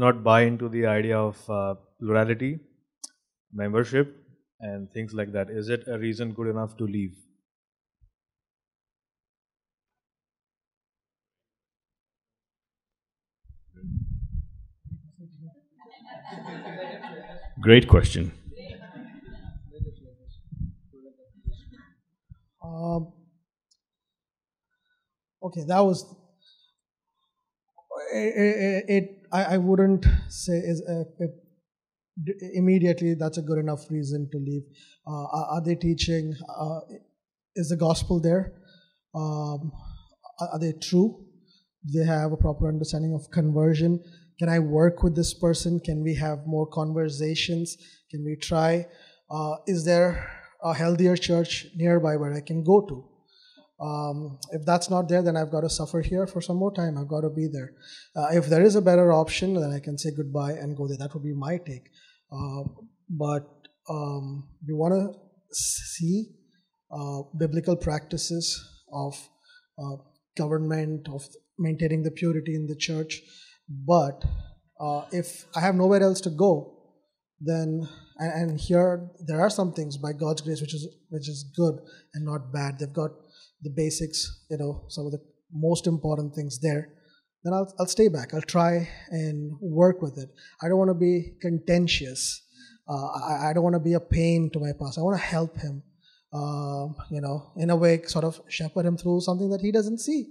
not buy into the idea of uh, plurality, membership, and things like that, is it a reason good enough to leave? Great question. Um, okay, that was it. it I, I wouldn't say is a, a, immediately that's a good enough reason to leave. Uh, are, are, they teaching? Uh, is the gospel there? Um, are they true? Do they have a proper understanding of conversion? Can I work with this person? Can we have more conversations? Can we try? Uh, is there a healthier church nearby where I can go to? Um, if that's not there, then I've got to suffer here for some more time. I've got to be there. Uh, if there is a better option, then I can say goodbye and go there. That would be my take. Uh, but um, we want to see uh, biblical practices of uh, government, of maintaining the purity in the church, but uh, if I have nowhere else to go, then and, and, here there are some things by God's grace which is which is good and not bad. They've got the basics, you know, some of the most important things there. Then I'll I'll stay back. I'll try and work with it. I don't want to be contentious. Uh, I, I don't want to be a pain to my pastor. I want to help him. Um, you know, in a way, sort of shepherd him through something that he doesn't see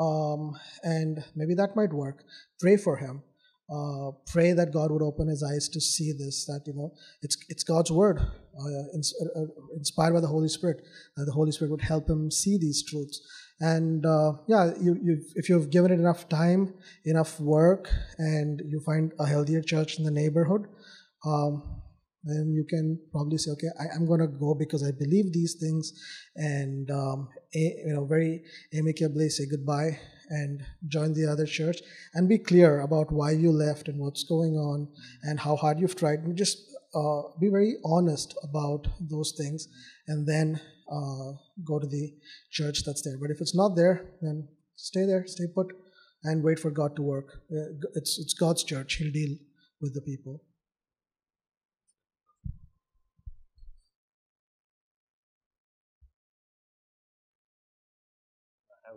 um, and maybe that might work. Pray for him. Uh, pray that God would open his eyes to see this. That you know, it's it's God's word, uh, ins- uh, inspired by the Holy Spirit. That the Holy Spirit would help him see these truths. And uh, yeah, you, you, if you've given it enough time, enough work, and you find a healthier church in the neighborhood, um, then you can probably say, okay, I, am going to go because I believe these things, and um, a, you know, very amicably say goodbye and join the other church, and be clear about why you left and what's going on and how hard you've tried. And just uh, be very honest about those things, and then uh, go to the church that's there. But if it's not there, then stay there, stay put, and wait for God to work. Uh, it's it's God's church; He'll deal with the people.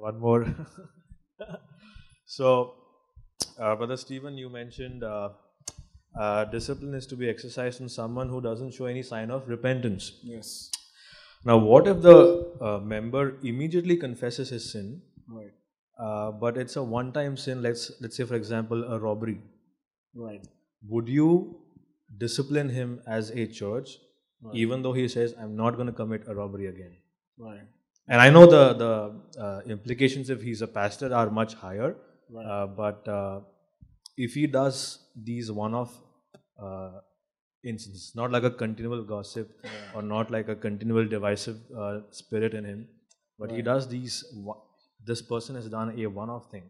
one more. so, uh, Brother Stephen, you mentioned uh, uh, discipline is to be exercised in someone who doesn't show any sign of repentance. Yes. Now, what if the uh, member immediately confesses his sin, right? Uh, but it's a one-time sin. Let's let's say, for example, a robbery. Right. Would you discipline him as a church, right. even though he says, "I'm not going to commit a robbery again"? Right and I know the the uh, implications if he's a pastor are much higher. Right. Uh, but uh, if he does these one-off uh, instances, not like a continual gossip yeah. or not like a continual divisive uh, spirit in him, but right. he does these. This person has done a one-off thing.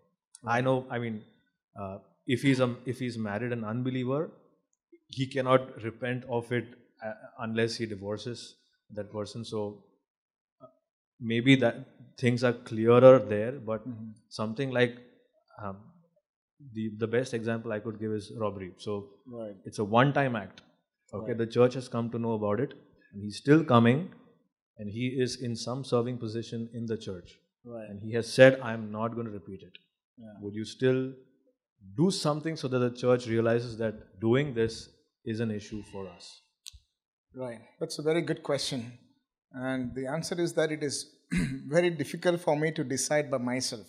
Right. I know. I mean, uh, if he's a if he's married an unbeliever, he cannot repent of it unless he divorces that person. So maybe that things are clearer there, but mm-hmm. something like um, the the best example I could give is robbery. So right. it's a one-time act. Okay, right. the church has come to know about it, and he's still coming, and he is in some serving position in the church, right. and he has said, "I am not going to repeat it." Yeah. Would you still do something so that the church realizes that doing this is an issue for us? Right. That's a very good question. And the answer is that it is very difficult for me to decide by myself.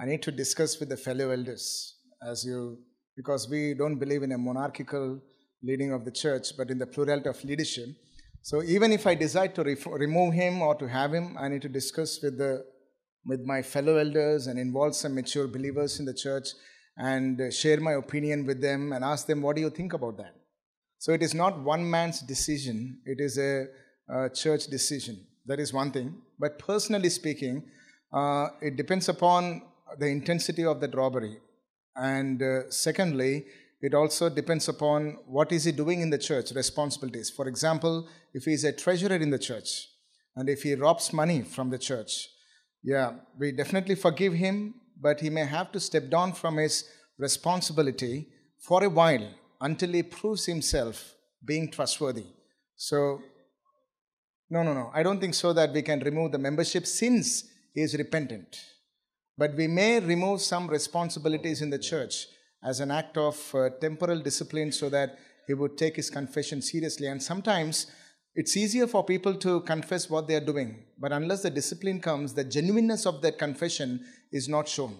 I need to discuss with the fellow elders as you because we don't believe in a monarchical leading of the church, but in the plurality of leadership. So even if I decide to remove him or to have him, I need to discuss with the with my fellow elders and involve some mature believers in the church and share my opinion with them and ask them what do you think about that. So it is not one man's decision; it is a uh, church decision. That is one thing. But personally speaking, uh, it depends upon the intensity of that robbery. And uh, secondly, it also depends upon what is he doing in the church, responsibilities. For example, if he is a treasurer in the church and if he robs money from the church, yeah, we definitely forgive him, but he may have to step down from his responsibility for a while until he proves himself being trustworthy. So, no, no, no. I don't think so that we can remove the membership since he is repentant. But we may remove some responsibilities in the church as an act of uh, temporal discipline so that he would take his confession seriously. And sometimes it's easier for people to confess what they are doing, but unless the discipline comes, the genuineness of that confession is not shown.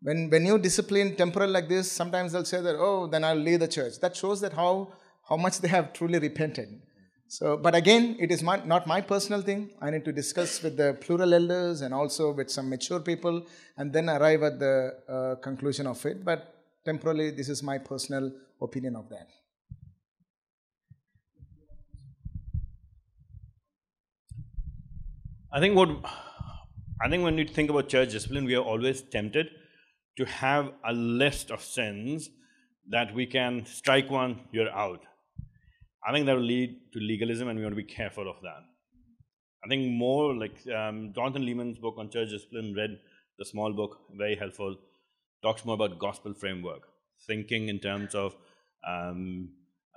When, when you discipline temporal like this, sometimes they'll say that, oh, then I'll leave the church. That shows that how, how much they have truly repented. So, but again, it is my, not my personal thing. I need to discuss with the plural elders and also with some mature people and then arrive at the uh, conclusion of it. But temporarily, this is my personal opinion of that. I think what I think when we think about church discipline, we are always tempted to have a list of sins that we can strike one, you're out. I think that will lead to legalism, and we want to be careful of that. I think more like um, Jonathan Leeman's book on church discipline, read the small book, very helpful, talks more about gospel framework, thinking in terms of um,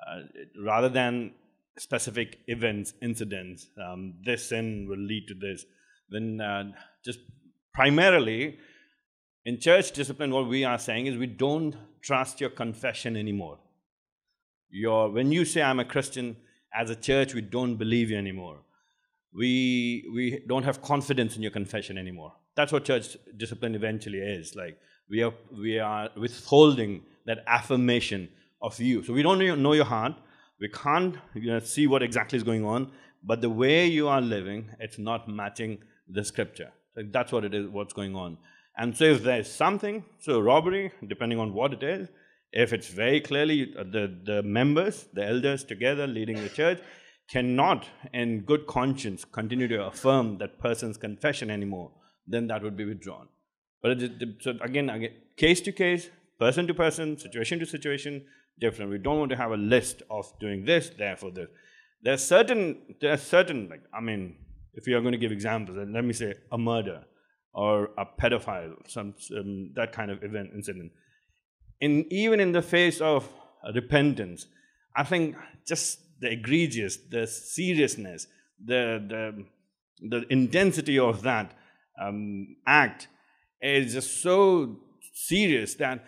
uh, rather than specific events, incidents, um, this sin will lead to this, then uh, just primarily in church discipline, what we are saying is we don't trust your confession anymore. Your, when you say, I'm a Christian, as a church, we don't believe you anymore. We, we don't have confidence in your confession anymore. That's what church discipline eventually is. Like, we are, we are withholding that affirmation of you. So we don't know your heart. We can't you know, see what exactly is going on. But the way you are living, it's not matching the scripture. So that's what it is, what's going on. And so if there's something, so robbery, depending on what it is, if it's very clearly uh, the, the members, the elders together leading the church, cannot in good conscience continue to affirm that person's confession anymore, then that would be withdrawn. But it, so again, again, case to case, person to person, situation to situation, different. We don't want to have a list of doing this, therefore this. There's certain, there's certain, like, I mean, if you are going to give examples, let me say a murder or a pedophile, some, some that kind of event, incident in, even in the face of repentance, I think just the egregious, the seriousness, the, the, the intensity of that um, act is just so serious that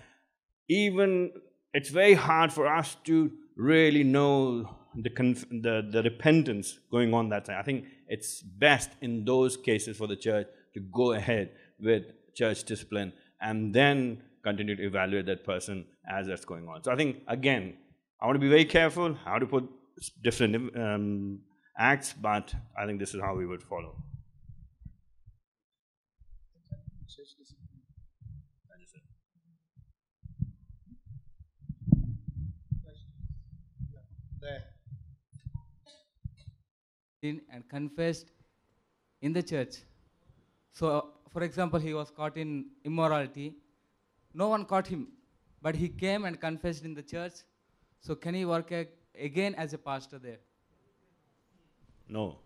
even it's very hard for us to really know the, the, the repentance going on that side. I think it's best in those cases for the church to go ahead with church discipline and then continue to evaluate that person as that's going on. So I think, again, I want to be very careful how to put different um, acts, but I think this is how we would follow. and confessed in the church. So, for example, he was caught in immorality no one caught him, but he came and confessed in the church. So can he work again as a pastor there? No.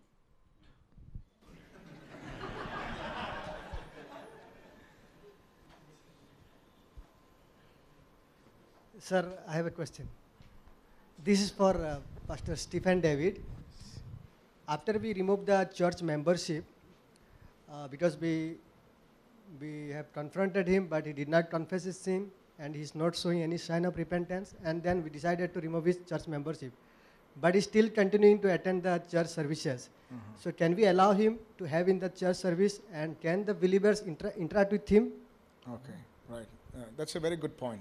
Sir, I have a question. This is for uh, Pastor Stephen David. After we remove the church membership, uh, because we we have confronted him, but he did not confess his sin, and he's not showing any sign of repentance. And then we decided to remove his church membership. But he's still continuing to attend the church services. Mm-hmm. So can we allow him to have in the church service, and can the believers inter- interact with him? Okay, right. Uh, that's a very good point.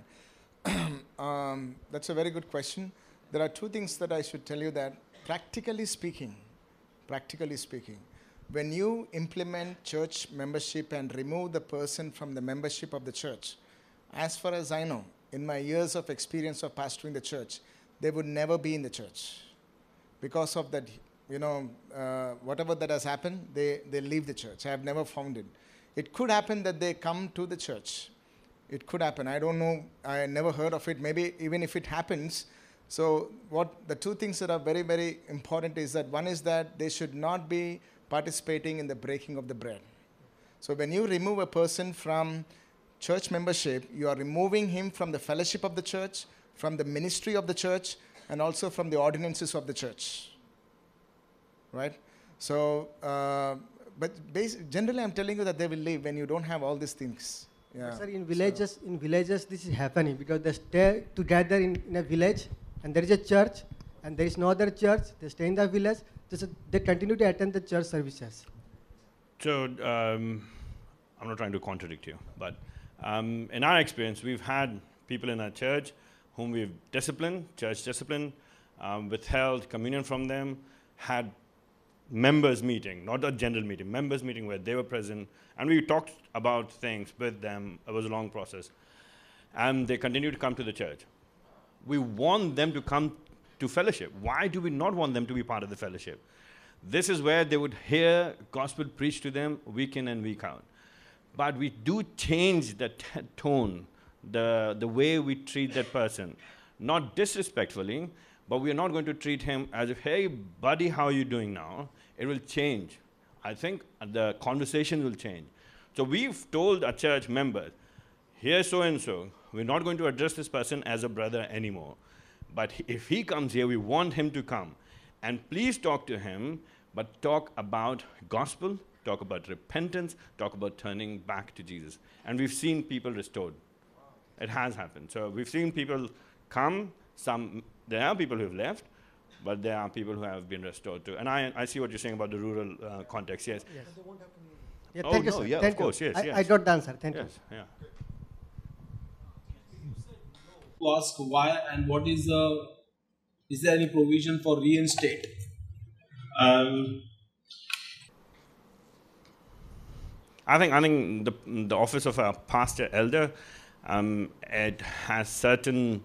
um, that's a very good question. There are two things that I should tell you that, practically speaking, practically speaking, when you implement church membership and remove the person from the membership of the church, as far as I know, in my years of experience of pastoring the church, they would never be in the church. Because of that, you know, uh, whatever that has happened, they, they leave the church. I have never found it. It could happen that they come to the church. It could happen. I don't know. I never heard of it. Maybe even if it happens, so what the two things that are very, very important is that one is that they should not be participating in the breaking of the bread. So when you remove a person from church membership, you are removing him from the fellowship of the church, from the ministry of the church and also from the ordinances of the church. Right? So, uh, but generally, I'm telling you that they will leave when you don't have all these things. Yeah. Sir, in villages, in villages, this is happening because they stay together in, in a village, and there is a church, and there is no other church. They stay in the village. They continue to attend the church services. So um, I'm not trying to contradict you, but um, in our experience, we've had people in our church whom we've disciplined, church discipline, um, withheld communion from them, had members meeting, not a general meeting, members meeting where they were present, and we talked about things with them. It was a long process, and they continue to come to the church. We want them to come to fellowship. Why do we not want them to be part of the fellowship? This is where they would hear gospel preached to them week in and week out. But we do change the t- tone, the, the way we treat that person. Not disrespectfully, but we are not going to treat him as if, hey, buddy, how are you doing now? It will change. I think the conversation will change. So we've told our church members, here's so and so. We're not going to address this person as a brother anymore. But if he comes here, we want him to come. And please talk to him, but talk about gospel, talk about repentance, talk about turning back to Jesus. And we've seen people restored. It has happened. So we've seen people come, some there are people who have left, but there are people who have been restored too. And I, I see what you're saying about the rural uh, context, yes. Yes. Yeah, Oh, you, no, sir. yeah, of thank course, you. yes, I, I got the answer. Thank you. Yes, yeah. Ask why and what is the is there any provision for reinstate um, I think I think the the office of a pastor elder, um, it has certain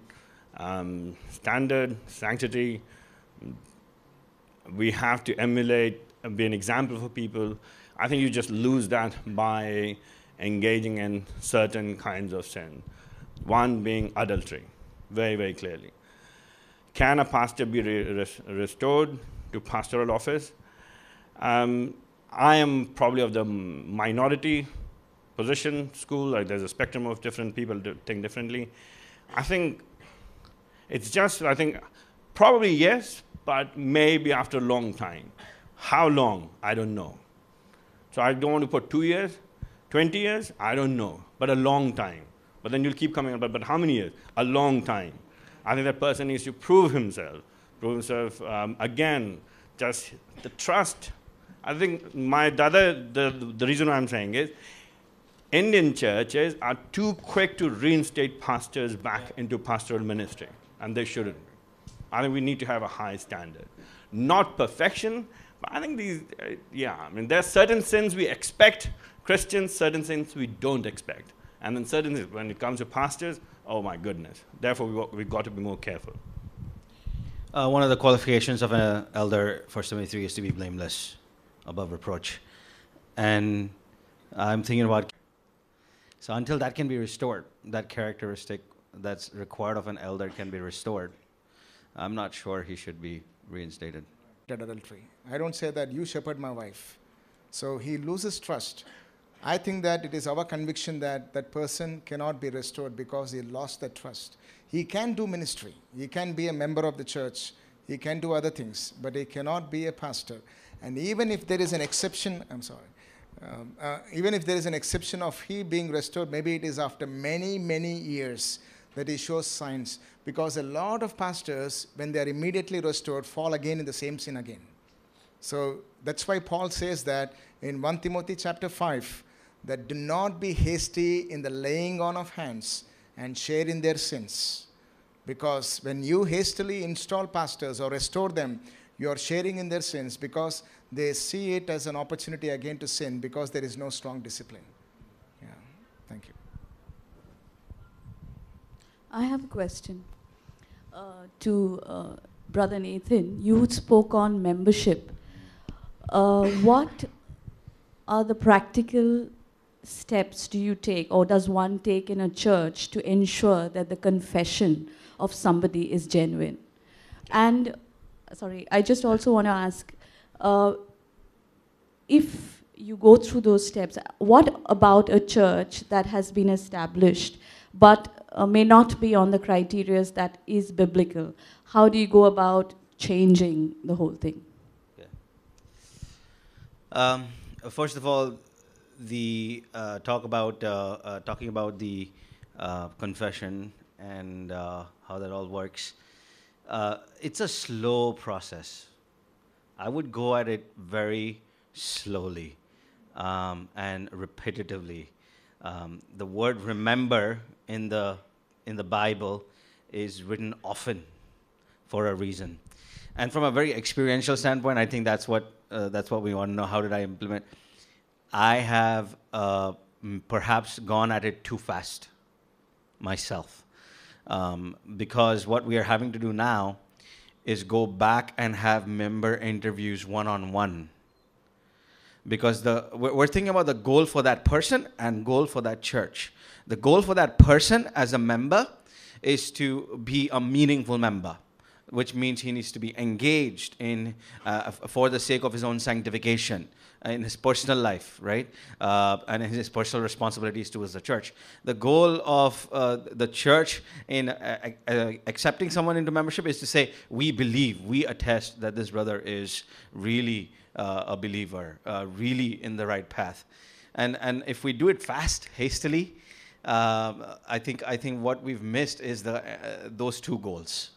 um, standard sanctity. We have to emulate, and be an example for people. I think you just lose that by engaging in certain kinds of sin. One being adultery, very very clearly. Can a pastor be re- res- restored to pastoral office? Um, I am probably of the minority position school. Like there's a spectrum of different people think differently. I think it's just. I think probably yes, but maybe after a long time. How long? I don't know. So I don't want to put two years, twenty years. I don't know, but a long time. But then you'll keep coming up. But, but how many years? A long time. I think that person needs to prove himself. Prove himself um, again. Just the trust I think my the other the, the reason why I'm saying is Indian churches are too quick to reinstate pastors back into pastoral ministry, and they shouldn't. I think we need to have a high standard, not perfection, but I think these, uh, yeah, I mean, there are certain sins we expect Christians, certain sins we don't expect, and then suddenly, when it comes to pastors, oh my goodness. Therefore, we we've got to be more careful. Uh, one of the qualifications of an elder, for Timothy 3, is to be blameless, above reproach. And I'm thinking about. So until that can be restored, that characteristic that's required of an elder can be restored, I'm not sure he should be reinstated. adultery. I don't say that you shepherd my wife. So he loses trust. I think that it is our conviction that that person cannot be restored because he lost that trust. He can do ministry, he can be a member of the church, he can do other things, but he cannot be a pastor. And even if there is an exception, I'm sorry, um, uh, even if there is an exception of he being restored, maybe it is after many, many years that he shows signs. Because a lot of pastors, when they are immediately restored, fall again in the same sin again. So that's why Paul says that in 1 Timothy chapter 5 that do not be hasty in the laying on of hands and share in their sins. Because when you hastily install pastors or restore them, you are sharing in their sins because they see it as an opportunity again to sin because there is no strong discipline. Yeah, thank you. I have a question uh, to uh, Brother Nathan. You spoke on membership. Uh, what are the practical steps do you take, or does one take in a church to ensure that the confession of somebody is genuine? And, sorry, I just also want to ask uh, if you go through those steps, what about a church that has been established but uh, may not be on the criteria that is biblical. How do you go about changing the whole thing? Um, first of all, the uh, talk about uh, uh, talking about the uh, confession and uh, how that all works. It's a slow process. I would go at it very slowly um, and repetitively. Um, the word "remember" in the in the Bible is written often for a reason. And from a very experiential standpoint, I think that's what uh, that's what we want to know. How did I implement? I have uh, perhaps gone at it too fast myself, um, because what we are having to do now is go back and have member interviews one on one. Because the we're we're thinking about the goal for that person and goal for that church. The goal for that person as a member is to be a meaningful member which means he needs to be engaged in uh, for the sake of his own sanctification uh, in his personal life, right? Uh, and his personal responsibilities towards the church. The goal of uh, the church in uh, uh, accepting someone into membership is to say, we believe, we attest that this brother is really uh, a believer, uh, really in the right path. And, and if we do it fast, hastily, I think I think what we've missed is the uh, those two goals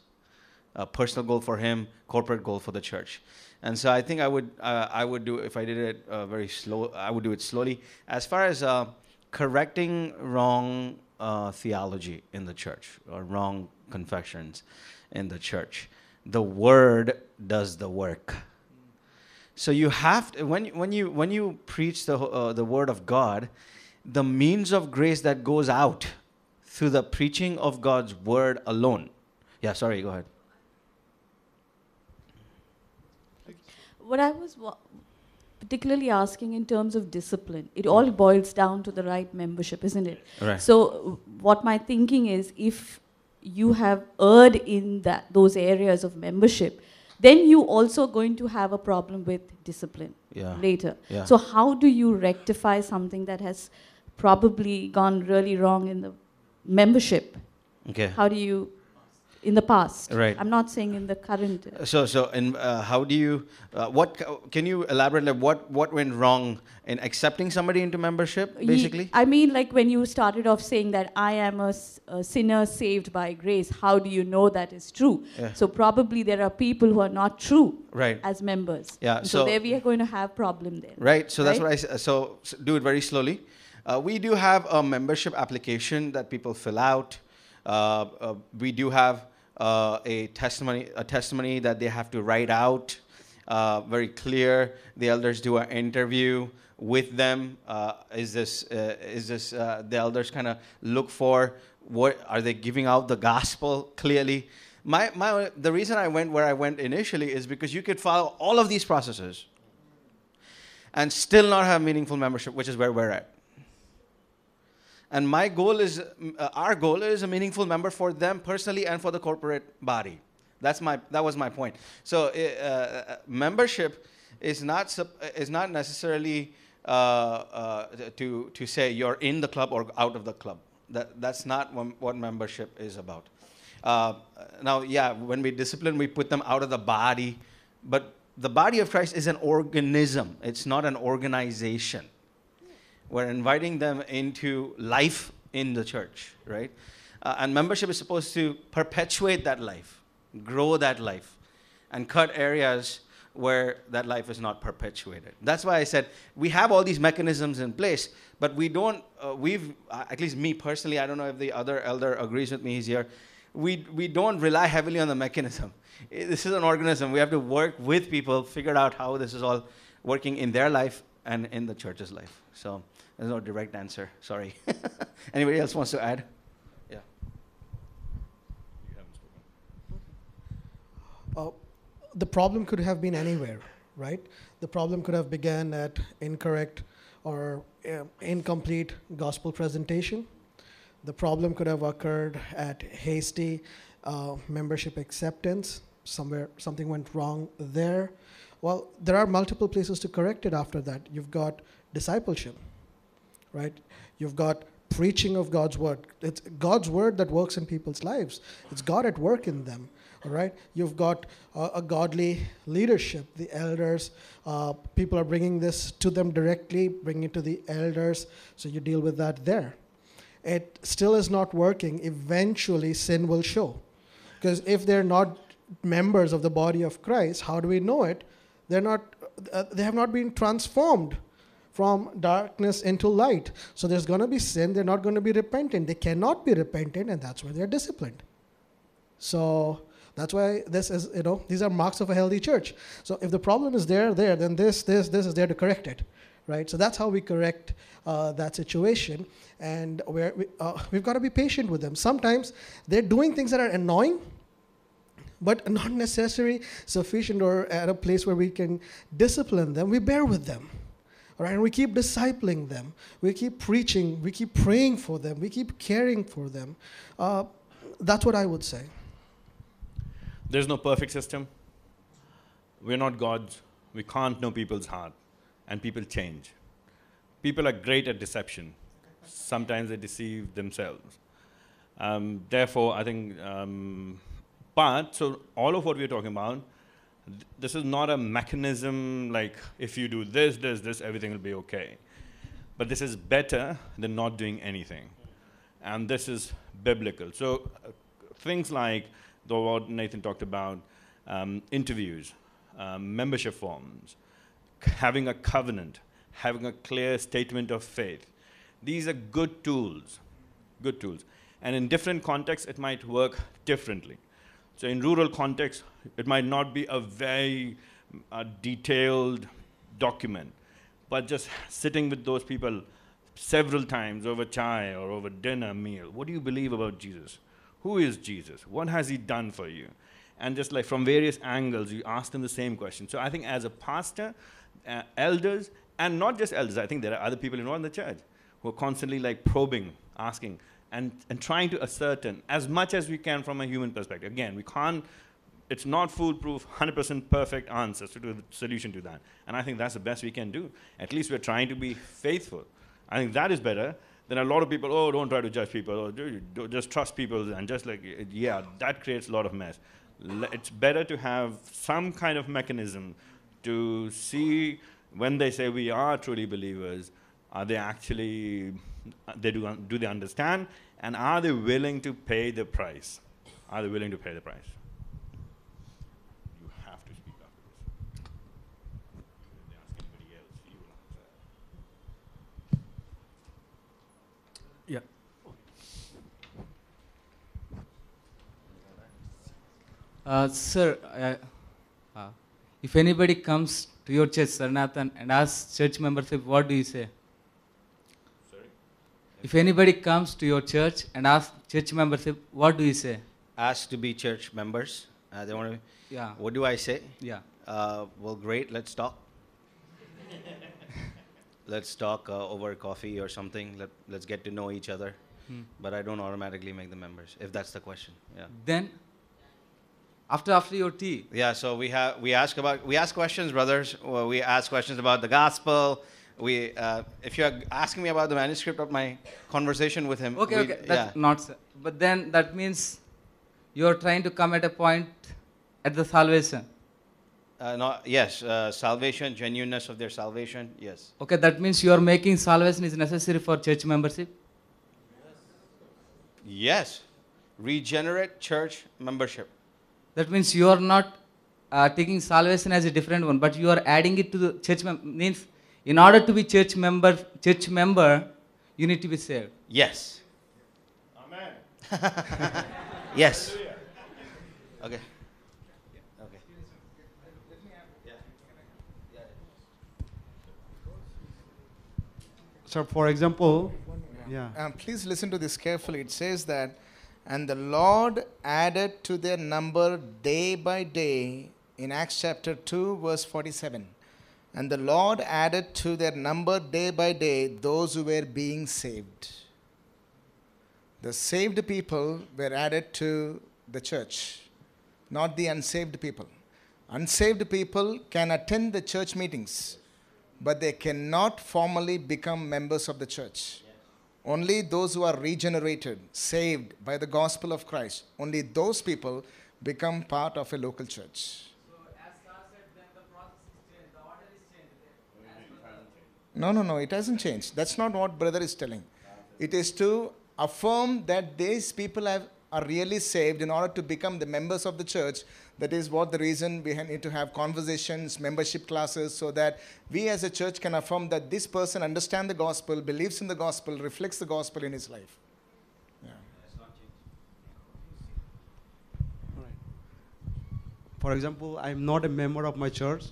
a personal goal for him, corporate goal for the church. And so I think I would uh, I would do if I did it uh, very slow. I would do it slowly. As far as uh, correcting wrong uh, theology in the church or wrong confessions in the church, the word does the work. So you have to, when when you when you preach the uh, the word of God, the means of grace that goes out through the preaching of God's word alone. Yeah, sorry, go ahead. What I was wa- particularly asking in terms of discipline, it all mm. boils down to the right membership, isn't it? Right. So, what my thinking is, if you have erred in that those areas of membership, then you also going to have a problem with discipline Yeah. later. Yeah. So, how do you rectify something that has probably gone really wrong in the membership? Okay. How do you, in the past? Right. I'm not saying in the current. So, so, and uh, how do you? Uh, what can you elaborate? Like, what what went wrong in accepting somebody into membership? Ye- Basically, I mean, like when you started off saying that I am a sinner saved by grace, how do you know that is true? Yeah. So probably there are people who are not true Right. as members. Yeah, so- so, there we are going to have problem there. right? So that's right? what I s- so, s do it very slowly. Uh, we do have a membership application that people fill out. Uh, uh, we do have uh, a testimony a testimony that they have to write out. Uh, very clear. The elders do an interview with them. Uh, is this uh, is this uh, the elders kind of look for what are they giving out the gospel clearly? My, my, the reason I went where I went initially is because you could follow all of these processes and still not have meaningful membership, which is where we're at. And my goal is, uh, our goal is a meaningful member for them personally and for the corporate body. That's my, that was my point. So uh, uh, membership is not, is not necessarily uh, uh, to, to say you're in the club or out of the club. That, that's not what, what membership is about. Uh, now, yeah, when we discipline, we put them out of the body, but the body of Christ is an organism, it's not an organization. We're inviting them into life in the church, right? Uh, and membership is supposed to perpetuate that life, grow that life, and cut areas where that life is not perpetuated. That's why I said we have all these mechanisms in place, but we don't, uh, we've, uh, at least me personally, I don't know if the other elder agrees with me, he's here. We, we don't rely heavily on the mechanism. This is an organism. We have to work with people, figure out how this is all working in their life and in the church's life. So there's no direct answer. Sorry. Anybody else wants to add? Yeah. uh, the problem could have been anywhere, right? The problem could have began at incorrect or uh, incomplete gospel presentation. The problem could have occurred at hasty uh, membership acceptance. Somewhere something went wrong there. Well, there are multiple places to correct it after that. You've got discipleship, right? You've got preaching of God's word. It's God's word that works in people's lives. It's God at work in them. All right, you've got uh, a godly leadership, the elders. Uh, people are bringing this to them directly, bringing it to the elders. So you deal with that there. It still is not working. Eventually, sin will show, because if they're not members of the body of Christ, how do we know it? They're not. Uh, they have not been transformed from darkness into light. So there's going to be sin. They're not going to be repentant. They cannot be repentant, and that's why they're disciplined. So that's why this is, you know, these are marks of a healthy church. So if the problem is there, there, then this, this, this is there to correct it, right? So that's how we correct uh, that situation, and we're, we, uh, we've got to be patient with them. Sometimes they're doing things that are annoying, but not necessarily sufficient or at a place where we can discipline them. We bear with them. All right, and we keep discipling them. We keep preaching. We keep praying for them. We keep caring for them. Uh, that's what I would say. There's no perfect system. We're not gods. We can't know people's heart. And people change. People are great at deception. Sometimes they deceive themselves. Um, therefore, I think, um, but so all of what we're talking about, th- this is not a mechanism like if you do this, this, this, everything will be okay. But this is better than not doing anything. And this is biblical. So uh, things like the what Nathan talked about, um, interviews, um, membership forms, having a covenant, having a clear statement of faith. These are good tools, good tools. And in different contexts, it might work differently. So in rural context, it might not be a very uh, detailed document, but just sitting with those people several times over chai or over dinner meal. What do you believe about Jesus? Who is Jesus? What has he done for you? And just like from various angles, you ask them the same question. So I think as a pastor, uh, elders, and not just elders, I think there are other people involved in the church who are constantly like probing, asking, and, and trying to ascertain as much as we can from a human perspective. Again, we can't, it's not foolproof, 100% perfect answers to the solution to that. And I think that's the best we can do. At least we're trying to be faithful. I think that is better than a lot of people, oh, don't try to judge people, or "Do- do- just trust people, and just like, yeah, that creates a lot of mess. It's better to have some kind of mechanism to see when they say we are truly believers, are they actually, they do, do they understand, and are they willing to pay the price? Are they willing to pay the price? You have to speak up. If they ask anybody else, you will answer. Yeah. Uh, sir, uh, uh, if anybody comes to your church, sir Nathan, and asks church membership, what do you say? If anybody comes to your church and asks church membership, what do you say? Ask to be church members. Uh, they want to. Yeah. What do I say? Yeah. Uh, well, great. Let's talk. let's talk uh, over coffee or something. Let, let's get to know each other. Hmm. But I don't automatically make the members, if that's the question. Yeah. Then, after after your tea, Yeah. So we have we ask about we ask questions, brothers. Well, we ask questions about the gospel. We uh, if you're asking me about the manuscript of my conversation with him. okay, we- okay, that's yeah. not. sir. But then that means you're trying to come at a point at the salvation. Uh, no, yes, uh, salvation, genuineness of their salvation. Yes. Okay, that means you're making salvation is necessary for church membership. Yes. Regenerate church membership. That means you are not uh, taking salvation as a different one, but you are adding it to the church. Mem- means in order to be church member, church member, you need to be saved. Yes. Amen. Yes. Okay. Okay. So, for example, yeah. Um, please listen to this carefully. It says that, and the Lord added to their number day by day in Acts chapter 2, verse 47. And the Lord added to their number day by day those who were being saved. The saved people were added to the church, not the unsaved people. Unsaved people can attend the church meetings, but they cannot formally become members of the church. Only those who are regenerated, saved by the gospel of Christ, only those people become part of a local church. No, no, no, it hasn't changed. That's not what brother is telling. It is to affirm that these people have, are really saved in order to become the members of the church. That is what the reason we need to have conversations, membership classes, so that we as a church can affirm that this person understands the gospel, believes in the gospel, reflects the gospel in his life. For example, I'm not a member of my church,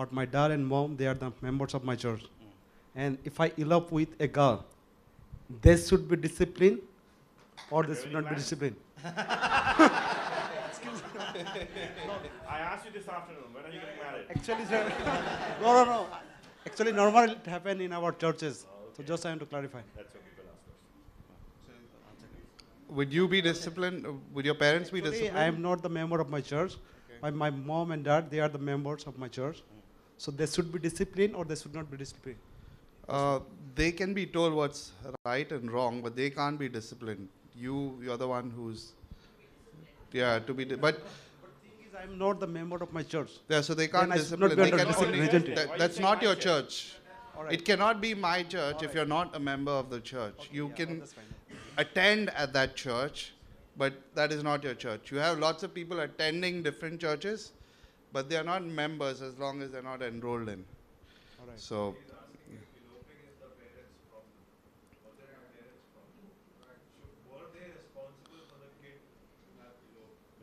but my dad and mom, they are the members of my church. And if I elope with a girl, they should be disciplined or they should not be disciplined. I asked you this afternoon, when are you getting married? Actually, sir, no, no, no. Actually, normally it happen in our churches. So just I want to clarify. That's what people ask us. Would you be disciplined? Would your parents be disciplined? I am not the member of my church. My, my mom and dad, they are the members of my church. Mm. So they should be disciplined or they should not be disciplined. Uh, they can be told what's right and wrong, but they can't be disciplined. You, you're the one who's, yeah, to be. Di- but the thing Is I'm not the member of my church. yeah, so they can't discipline. They under can discipline only, that, that's not your church. It cannot be my church if you're not a member of the church. you can attend at that church, but that is not your church. You have lots of people attending different churches, but they are not members as long as they're not enrolled in. So.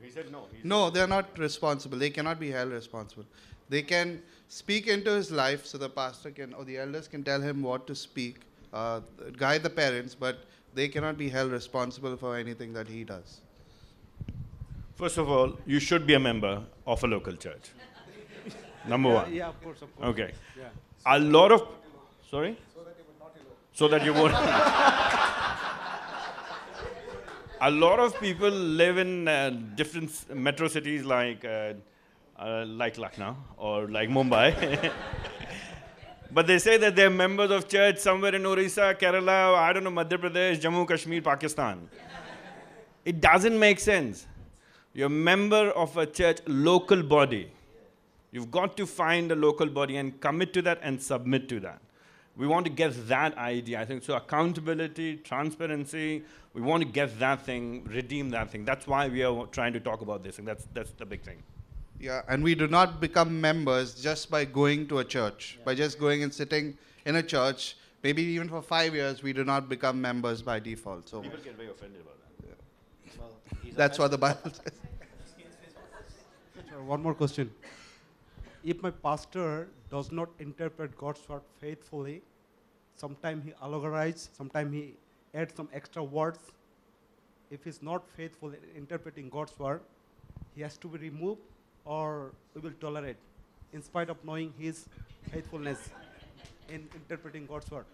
He said no. He No, they are not responsible. They cannot be held responsible. They can speak into his life, so the pastor can or the elders can tell him what to speak, uh, guide the parents, but they cannot be held responsible for anything that he does. First of all, you should be a member of a local church. Number one. Yeah, of course, of course. Okay. Yeah. A lot of. Sorry? So that you won't. a lot of people live in uh, different s- metro cities like, uh, uh, like Lucknow or like Mumbai. but they say that they're members of church somewhere in Orissa, Kerala, I don't know, Madhya Pradesh, Jammu, Kashmir, Pakistan. It doesn't make sense. You're a member of a church local body. You've got to find a local body and commit to that and submit to that. We want to get that idea. I think so. Accountability, transparency. We want to get that thing, redeem that thing. That's why we are trying to talk about this, and that's that's the big thing. Yeah, and we do not become members just by going to a church. By just going and sitting in a church, maybe even for five years, we do not become members by default. So People get very offended about that. that's what the Bible says. Sir, one more question. If my pastor does not interpret God's word faithfully, sometimes he allegorizes, sometimes he adds some extra words. If he's not faithful in interpreting God's word, he has to be removed or we will tolerate in spite of knowing his faithfulness in interpreting God's word.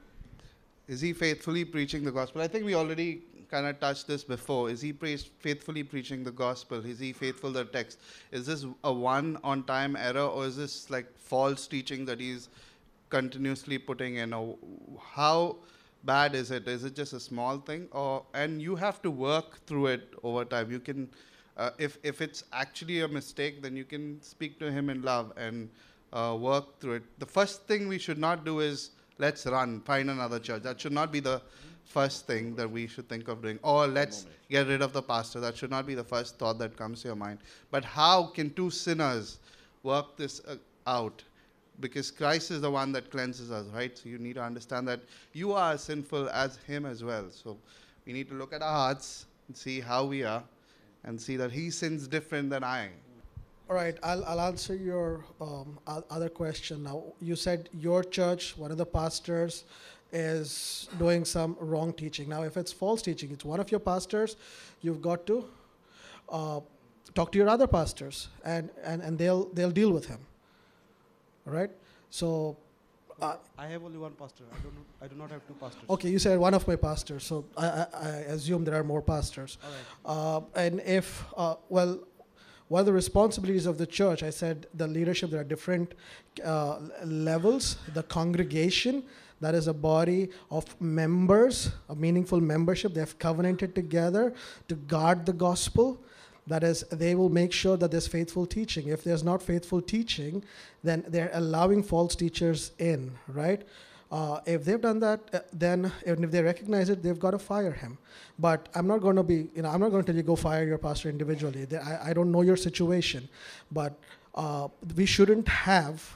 Is he faithfully preaching the gospel? I think we already kind of touched this before. Is he faithfully preaching the gospel? Is he faithful to the text? Is this a one on time error or is this like false teaching that he's continuously putting in? Or how bad is it? Is it just a small thing? Or and you have to work through it over time. You can uh, if if it's actually a mistake, then you can speak to him in love and uh, work through it. The first thing we should not do is let's run, find another church. That should not be the first thing that we should think of doing. Or let's get rid of the pastor. That should not be the first thought that comes to your mind. But how can two sinners work this uh, out? Because Christ is the one that cleanses us, right? So you need to understand that you are sinful as Him as well. So we need to look at our hearts and see how we are and see that He sins different than I. All right, I'll, I'll answer your um, other question. Now, you said your church, one of the pastors, is doing some wrong teaching. Now, if it's false teaching, it's one of your pastors, you've got to uh, talk to your other pastors, and, and, and they'll they'll deal with him. All right. So, uh, I have only one pastor. I don't. I do not have two pastors. okay, you said one of my pastors, so I, I, I assume there are more pastors. All Uh, and if, uh, well, one of the responsibilities of the church, I said the leadership, there are different uh, levels. The congregation, that is a body of members, a meaningful membership. They have covenanted together to guard the gospel. That is, they will make sure that there's faithful teaching. If there's not faithful teaching, then they're allowing false teachers in, right? Uh, if they've done that, uh, then and if they recognize it, they've got to fire him. But I'm not going to be, you know, I'm not going to tell you go fire your pastor individually. They- I, I don't know your situation, but uh, we shouldn't have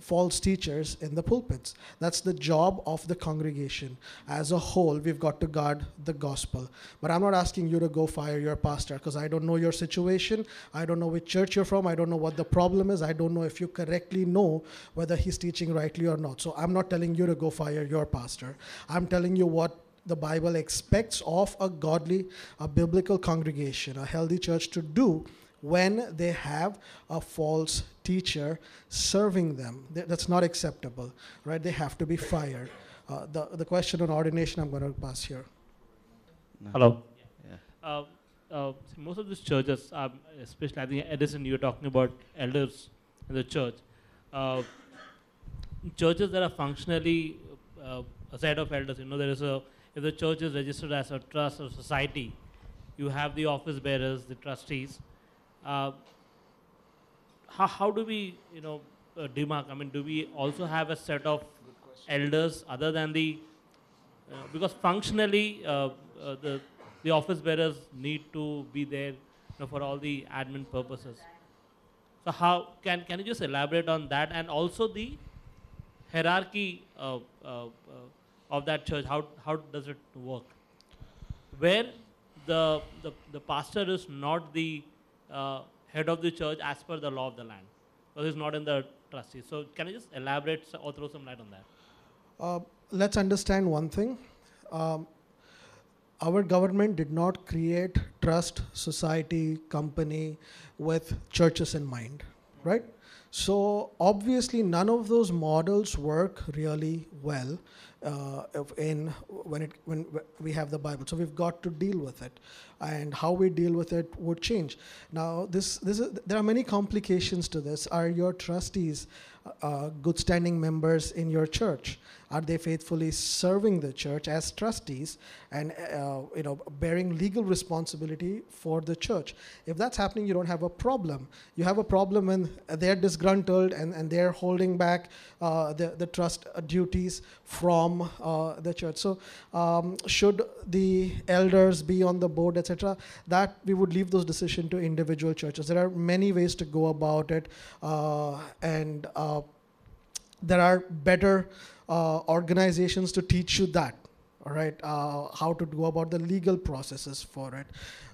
false teachers in the pulpits. That's the job of the congregation. As a whole, we've got to guard the gospel. But I'm not asking you to go fire your pastor because I don't know your situation. I don't know which church you're from. I don't know what the problem is. I don't know if you correctly know whether he's teaching rightly or not. So I'm not telling you to go fire your pastor. I'm telling you what the Bible expects of a godly, a biblical congregation, a healthy church to do when they have a false teacher serving them. That's not acceptable, right? They have to be fired. Uh, the, the question on ordination, I'm going to pass here. Hello. Yeah. Uh, uh, most of these churches, um, especially I think Edison, you're talking about elders in the church. Uh, churches that are functionally uh, a set of elders, you know, there is a if the church is registered as a trust or society, you have the office bearers, the trustees. Uh, how, how do we, you know, uh? I mean, do we also have a set of elders other than the uh, because functionally uh, uh, the the office bearers need to be there you know, for all the admin purposes. So how can can you just elaborate on that and also the hierarchy uh, uh, of that church? How how does it work? Where the the, the pastor is not the uh, head of the church as per the law of the land, because he's not in the trustee. So can you just elaborate or throw some light on that? Uh, let's understand one thing. Um, our government did not create trust, society, company with churches in mind, right? So obviously, none of those models work really well uh, in when it when we have the Bible. So we've got to deal with it, and how we deal with it would change. Now, this this is, there are many complications to this. Are your trustees uh, good standing members in your church? Are they faithfully serving the church as trustees and uh, you know bearing legal responsibility for the church? If that's happening, you don't have a problem. You have a problem when they're disgruntled and, and they're holding back uh, the, the trust duties from uh, the church. So, um, should the elders be on the board, etc., that we would leave those decisions to individual churches. There are many ways to go about it, uh, and uh, there are better uh, organizations to teach you that all right? Uh, how to go about the legal processes for it.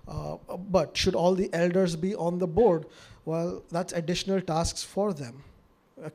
Uh, but should all the elders be on the board? Well that's additional tasks for them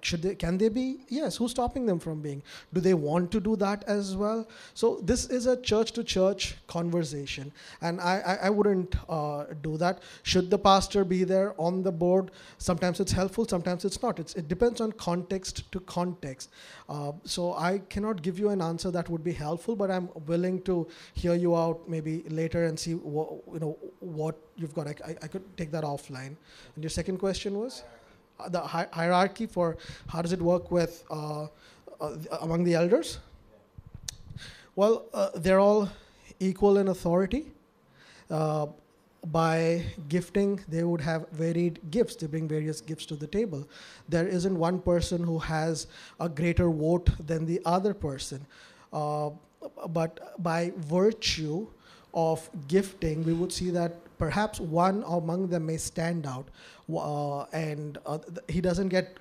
should they can they be? Yes who's stopping them from being? Do they want to do that as well? So this is a church to church conversation and i i, I wouldn't uh, do that. Should the pastor be there on the board? Sometimes it's helpful sometimes it's not. It's, it depends on context to context. Uh, so i cannot give you an answer that would be helpful but i'm willing to hear you out maybe later and see what you know what you've got. I, I, I could take that offline. And your second question was? uh, the hi- hierarchy for how does it work with uh, uh, among the elders? Well uh, they're all equal in authority. Uh, by gifting they would have varied gifts. They bring various gifts to the table. There isn't one person who has a greater vote than the other person. Uh, but by virtue of gifting we would see that perhaps one among them may stand out uh, and uh, he doesn't get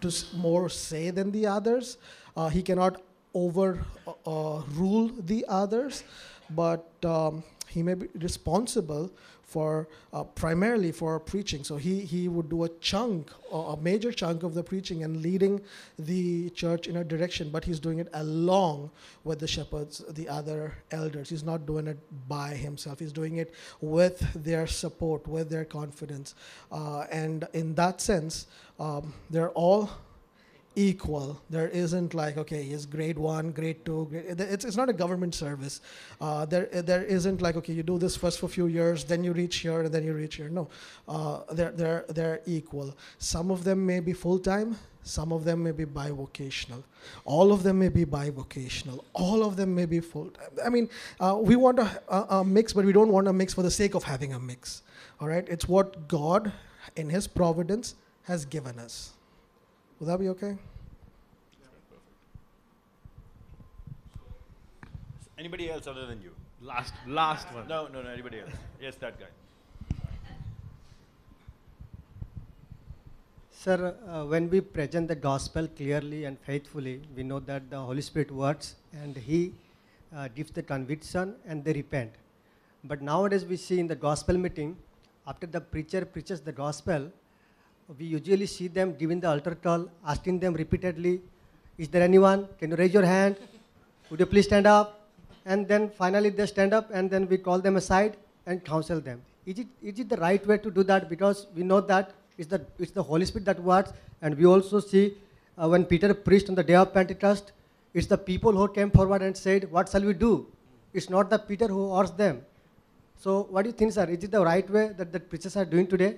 to more say than the others. Uh, he cannot over uh, uh, rule the others but um, he may be responsible for uh, primarily for preaching. So he, he would do a chunk a a major chunk of the preaching and leading the church in a direction but he's doing it along with the shepherds the other elders. He's not doing it by himself. He's doing it with their support with their confidence. Uh, and in that sense um, they're all equal. There isn't like okay, he's grade one, grade two. Grade, it's, it's not a government service. Uh, there there isn't like okay, you do this first for a few years, then you reach here, and then you reach here. No, uh, they're they're they're equal. Some of them may be full time. Some of them may be bivocational. All of them may be bivocational. All of them may be full time. I mean, uh, we want a, a mix, but we don't want a mix for the sake of having a mix. All right, it's what God, in His providence, has given us. Will that be okay? Anybody else other than you? Last, last one. No, no, no. Anybody else? Yes, that guy. Sir, uh, when we present the gospel clearly and faithfully, we know that the Holy Spirit works and He uh, gives the conviction and they repent. But nowadays we see in the gospel meeting, after the preacher preaches the gospel, we usually see them giving the altar call, asking them repeatedly, Is there anyone? Can you raise your hand? Would you please stand up? And then finally they stand up and then we call them aside and counsel them. Is it, is it the right way to do that? Because we know that it's the, it's the Holy Spirit that works. And we also see uh, when Peter preached on the day of Pentecost, it's the people who came forward and said, What shall we do? It's not the Peter who asked them. So, what do you think, sir? Is it the right way that the preachers are doing today?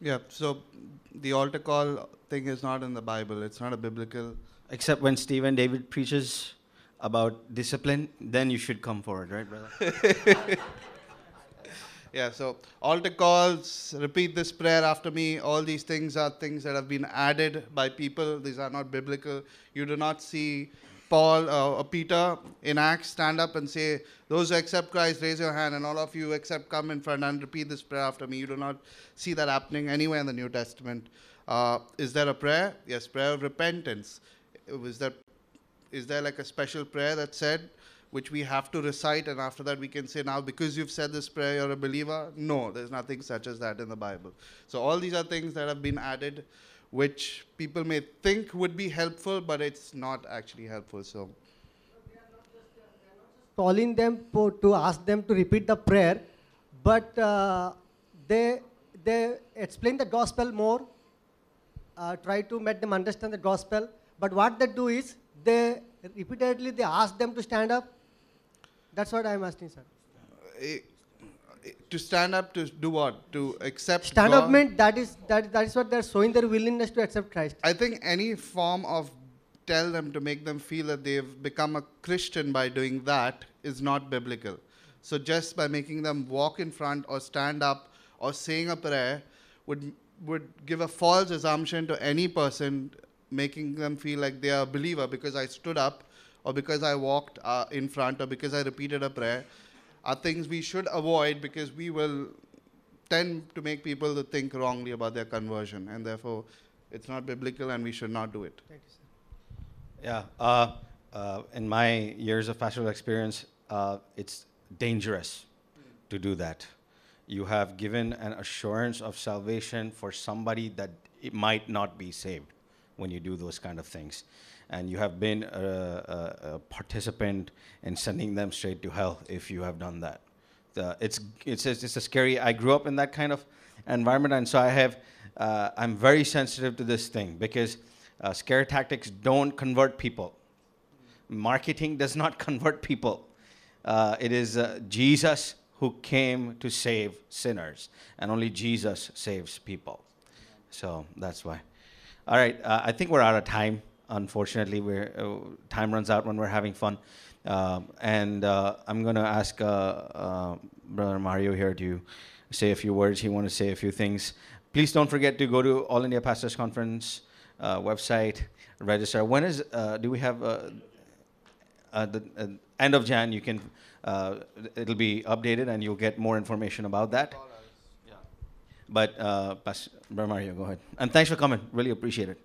Yeah, so the altar call thing is not in the Bible. It's not a biblical. Except when Stephen David preaches about discipline, then you should come forward, right, brother? yeah, so altar calls, repeat this prayer after me. All these things are things that have been added by people. These are not biblical. You do not see Paul uh, Peter in Acts stand up and say, Those who accept Christ, raise your hand, and all of you accept, come in front and repeat this prayer after me. You do not see that happening anywhere in the New Testament. Uh, is there a prayer? Yes, prayer of repentance. Is there, is there like a special prayer that said, which we have to recite, and after that we can say, Now, because you've said this prayer, you're a believer? No, there's nothing such as that in the Bible. So, all these are things that have been added which people may think would be helpful, but it's not actually helpful. So, calling them to ask them to repeat the prayer, but uh, they they explain the gospel more, uh, try to make them understand the gospel. But what they do is they repeatedly they ask them to stand up. That's what I'm asking, sir. To stand up to do what? To accept Stand up meant that is that that is what they're showing their willingness to accept Christ. I think any form of tell them to make them feel that they've become a Christian by doing that is not biblical. So just by making them walk in front or stand up or saying a prayer would would give a false assumption to any person, making them feel like they are a believer because I stood up or because I walked uh, in front or because I repeated a prayer. Are things we should avoid because we will tend to make people to think wrongly about their conversion, and therefore it's not biblical and we should not do it. Thank you, sir. Yeah. Uh, uh, in my years of pastoral experience, uh, it's dangerous to do that. You have given an assurance of salvation for somebody that it might not be saved when you do those kind of things. And you have been a, a, a participant in sending them straight to hell if you have done that. The, it's, it's, it's a scary, I grew up in that kind of environment, and so I have, uh, I'm very sensitive to this thing because uh, scare tactics don't convert people. Marketing does not convert people. Uh, it is uh, Jesus who came to save sinners, and only Jesus saves people. So that's why. All right, uh, I think we're out of time. Unfortunately, we're, uh, time runs out when we're having fun. Um, and uh, I'm going to ask uh, uh, Brother Mario here to say a few words. He wants to say a few things. Please don't forget to go to All India Pastors Conference uh, website, register. When is, uh, do we have, uh, uh, the uh, end of Jan, you can, uh, it'll be updated and you'll get more information about that. But, uh, Brother Mario, go ahead. And thanks for coming. Really appreciate it.